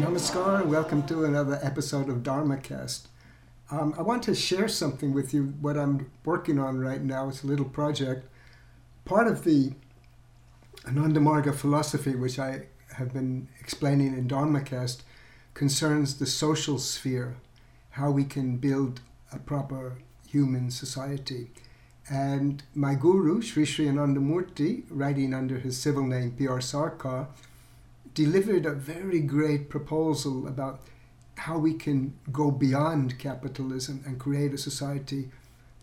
Namaskar and welcome to another episode of DharmaCast. Um, I want to share something with you, what I'm working on right now. It's a little project. Part of the Anandamarga philosophy, which I have been explaining in DharmaCast, concerns the social sphere, how we can build a proper human society. And my guru, Sri Sri Anandamurti, writing under his civil name P.R. Sarkar, delivered a very great proposal about how we can go beyond capitalism and create a society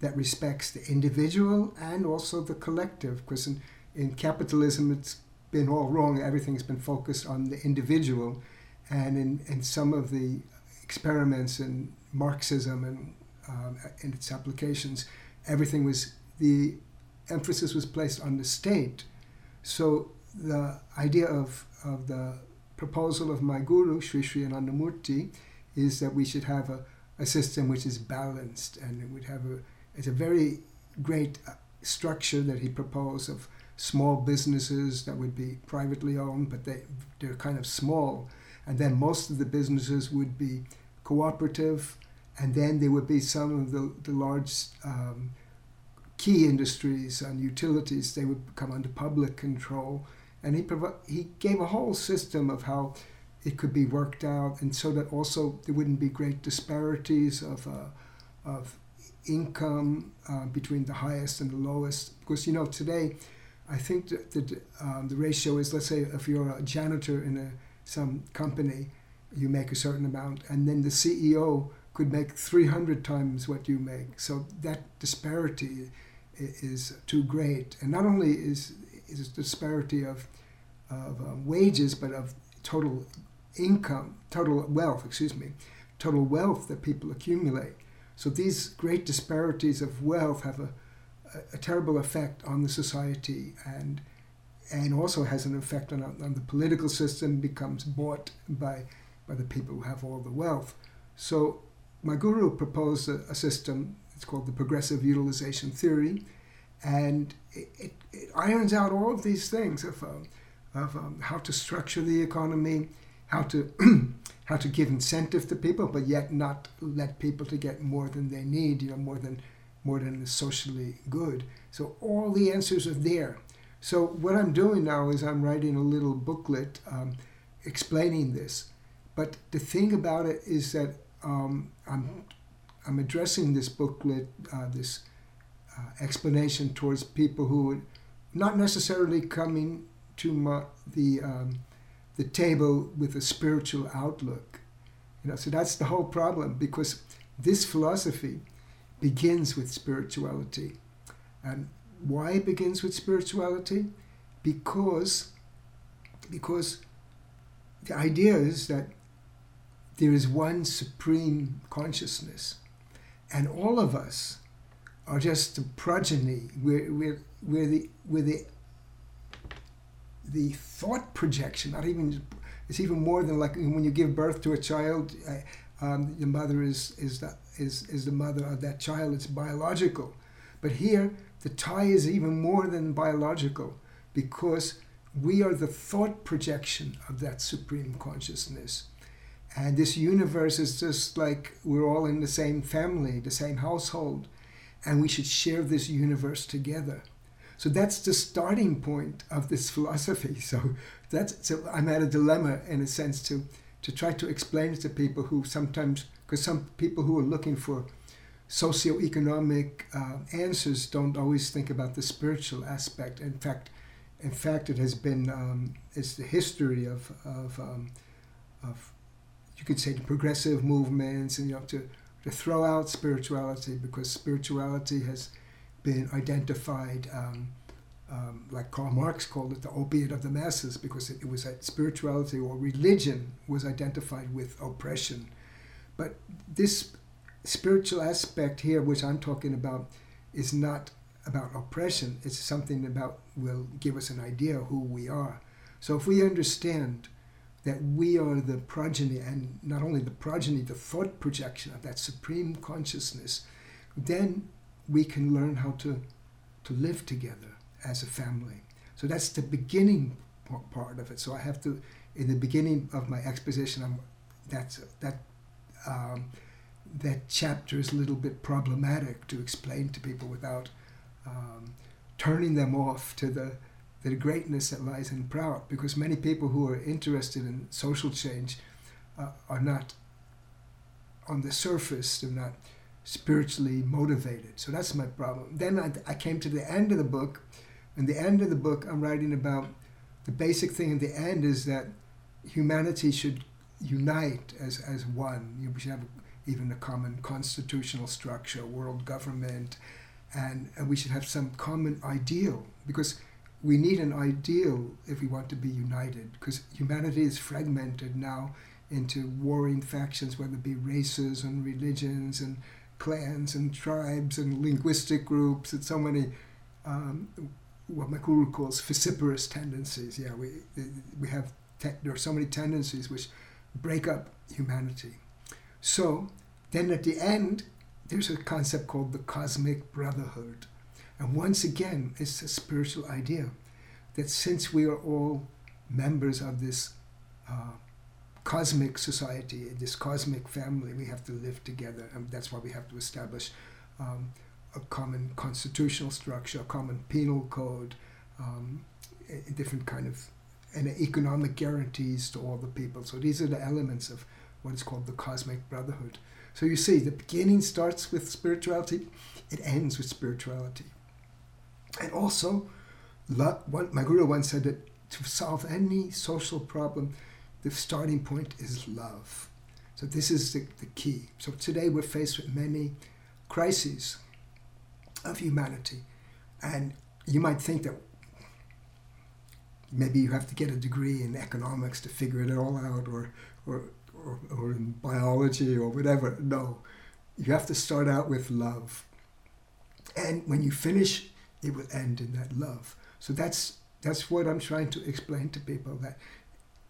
that respects the individual and also the collective. Because in, in capitalism, it's been all wrong. Everything's been focused on the individual. And in, in some of the experiments in Marxism and um, in its applications, everything was, the emphasis was placed on the state. So the idea of, of the proposal of my guru, Sri Sri Anandamurti, is that we should have a, a system which is balanced and it would have a, it's a very great uh, structure that he proposed of small businesses that would be privately owned, but they, they're kind of small. And then most of the businesses would be cooperative, and then there would be some of the, the large um, key industries and utilities, they would come under public control and he he gave a whole system of how it could be worked out, and so that also there wouldn't be great disparities of uh, of income uh, between the highest and the lowest. Because you know today, I think that the um, the ratio is let's say if you're a janitor in a some company, you make a certain amount, and then the CEO could make 300 times what you make. So that disparity is too great. And not only is is a disparity of of um, wages, but of total income, total wealth, excuse me, total wealth that people accumulate. So these great disparities of wealth have a, a, a terrible effect on the society and and also has an effect on, on the political system, becomes bought by, by the people who have all the wealth. So my guru proposed a, a system, it's called the progressive utilization theory, and it, it, it irons out all of these things of um, of um, how to structure the economy, how to how to give incentive to people, but yet not let people to get more than they need, you know, more than more than is socially good. So all the answers are there. So what I'm doing now is I'm writing a little booklet um, explaining this. But the thing about it is that um, I'm I'm addressing this booklet, uh, this uh, explanation towards people who would not necessarily coming to my, the um, the table with a spiritual outlook. You know, so that's the whole problem because this philosophy begins with spirituality. And why it begins with spirituality? Because because the idea is that there is one supreme consciousness, and all of us are just the progeny. We're, we're, we're, the, we're the the thought projection, not even, it's even more than like when you give birth to a child, uh, um, the mother is, is, is, is the mother of that child, it's biological. But here, the tie is even more than biological because we are the thought projection of that supreme consciousness. And this universe is just like we're all in the same family, the same household, and we should share this universe together. So that's the starting point of this philosophy. So that's so I'm at a dilemma in a sense to to try to explain it to people who sometimes because some people who are looking for socioeconomic uh, answers don't always think about the spiritual aspect. In fact, in fact, it has been um, it's the history of of, um, of you could say the progressive movements and you know to to throw out spirituality because spirituality has been identified, um, um, like Karl Marx called it, the opiate of the masses, because it, it was that spirituality or religion was identified with oppression. But this spiritual aspect here, which I'm talking about, is not about oppression. It's something about will give us an idea who we are. So if we understand that we are the progeny, and not only the progeny, the thought projection of that supreme consciousness, then we can learn how to, to live together as a family. So that's the beginning part of it. So I have to, in the beginning of my exposition, I'm, that's that um, that chapter is a little bit problematic to explain to people without um, turning them off to the the greatness that lies in Prout, because many people who are interested in social change uh, are not on the surface, they're not spiritually motivated. So that's my problem. Then I, I came to the end of the book. and the end of the book, I'm writing about the basic thing in the end is that humanity should unite as, as one. You should have even a common constitutional structure, world government, and, and we should have some common ideal because we need an ideal if we want to be united because humanity is fragmented now into warring factions, whether it be races and religions and clans and tribes and linguistic groups and so many um, what guru calls fissiparous tendencies. Yeah, we we have te- there are so many tendencies which break up humanity. So then at the end, there's a concept called the cosmic brotherhood, and once again, it's a spiritual idea that since we are all members of this uh, cosmic society, this cosmic family. We have to live together, and that's why we have to establish um, a common constitutional structure, a common penal code, um, a different kind of, and economic guarantees to all the people. So these are the elements of what is called the cosmic brotherhood. So you see, the beginning starts with spirituality, it ends with spirituality. And also, my guru once said that to solve any social problem, the starting point is love. So this is the, the key. So today we're faced with many crises of humanity. And you might think that maybe you have to get a degree in economics to figure it all out or, or, or, or in biology or whatever. No, you have to start out with love. And when you finish, it will end in that love. So that's that's what I'm trying to explain to people that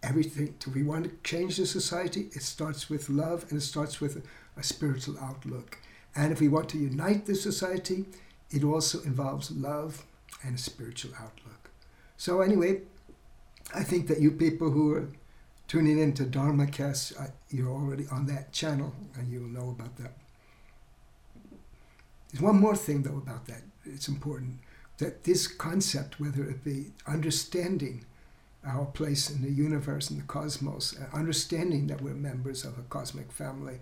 everything if we want to change the society it starts with love and it starts with a, a, spiritual outlook. And if we want to unite the society it also involves love and a spiritual outlook. So anyway i think that you people who are tuning into dharmacast uh, you're already on that channel and you'll know about that. There's one more thing though about that. It's important that this concept whether it be understanding our place in the universe and the cosmos, uh, understanding that we're members of a cosmic family,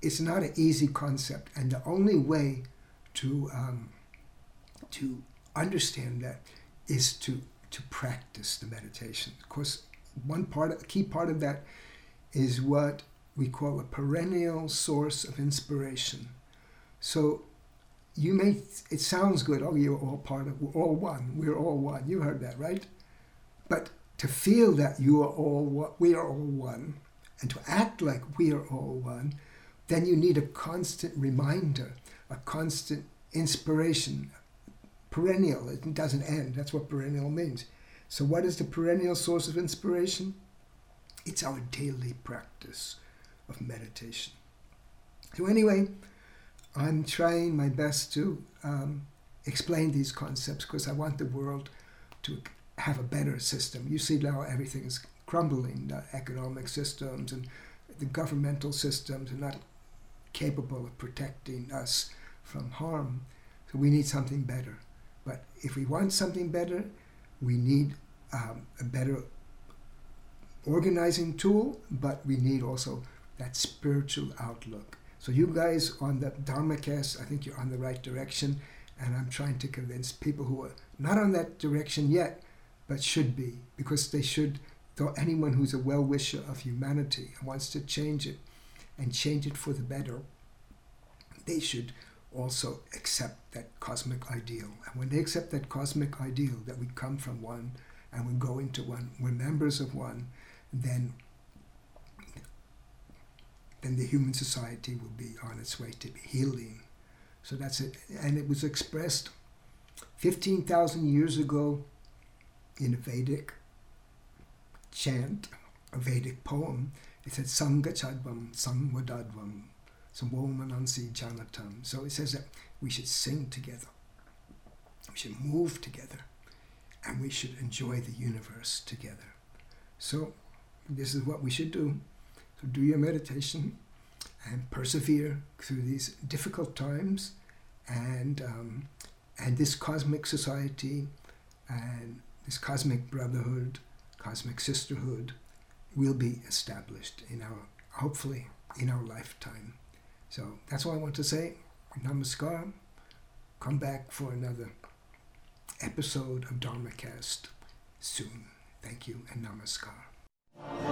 it's not an easy concept. And the only way to um, to understand that is to to practice the meditation. Of course, one part, a key part of that, is what we call a perennial source of inspiration. So you may it sounds good oh you're all part of we're all one we're all one you heard that right but to feel that you are all what we are all one, and to act like we are all one, then you need a constant reminder, a constant inspiration, perennial. It doesn't end. That's what perennial means. So, what is the perennial source of inspiration? It's our daily practice of meditation. So, anyway, I'm trying my best to um, explain these concepts because I want the world to have a better system. You see now everything is crumbling. The economic systems and the governmental systems are not capable of protecting us from harm. So we need something better. But if we want something better, we need um, a better organizing tool, but we need also that spiritual outlook. So you guys on the Dharma Dharmacast, I think you're on the right direction, and I'm trying to convince people who are not on that direction yet but should be, because they should, though anyone who's a well wisher of humanity and wants to change it and change it for the better, they should also accept that cosmic ideal. And when they accept that cosmic ideal that we come from one and we go into one, we're members of one, then then the human society will be on its way to healing. So that's it. And it was expressed 15,000 years ago in a Vedic chant, a Vedic poem, it said Sangachadvam, Samvadadvam, Samvomanansi Janatam. So it says that we should sing together, we should move together, and we should enjoy the universe together. So, this is what we should do. Do your meditation and persevere through these difficult times and um, and this cosmic society and this cosmic brotherhood, cosmic sisterhood will be established in our hopefully in our lifetime. So that's all I want to say. Namaskar. Come back for another episode of DharmaCast soon. Thank you and namaskar.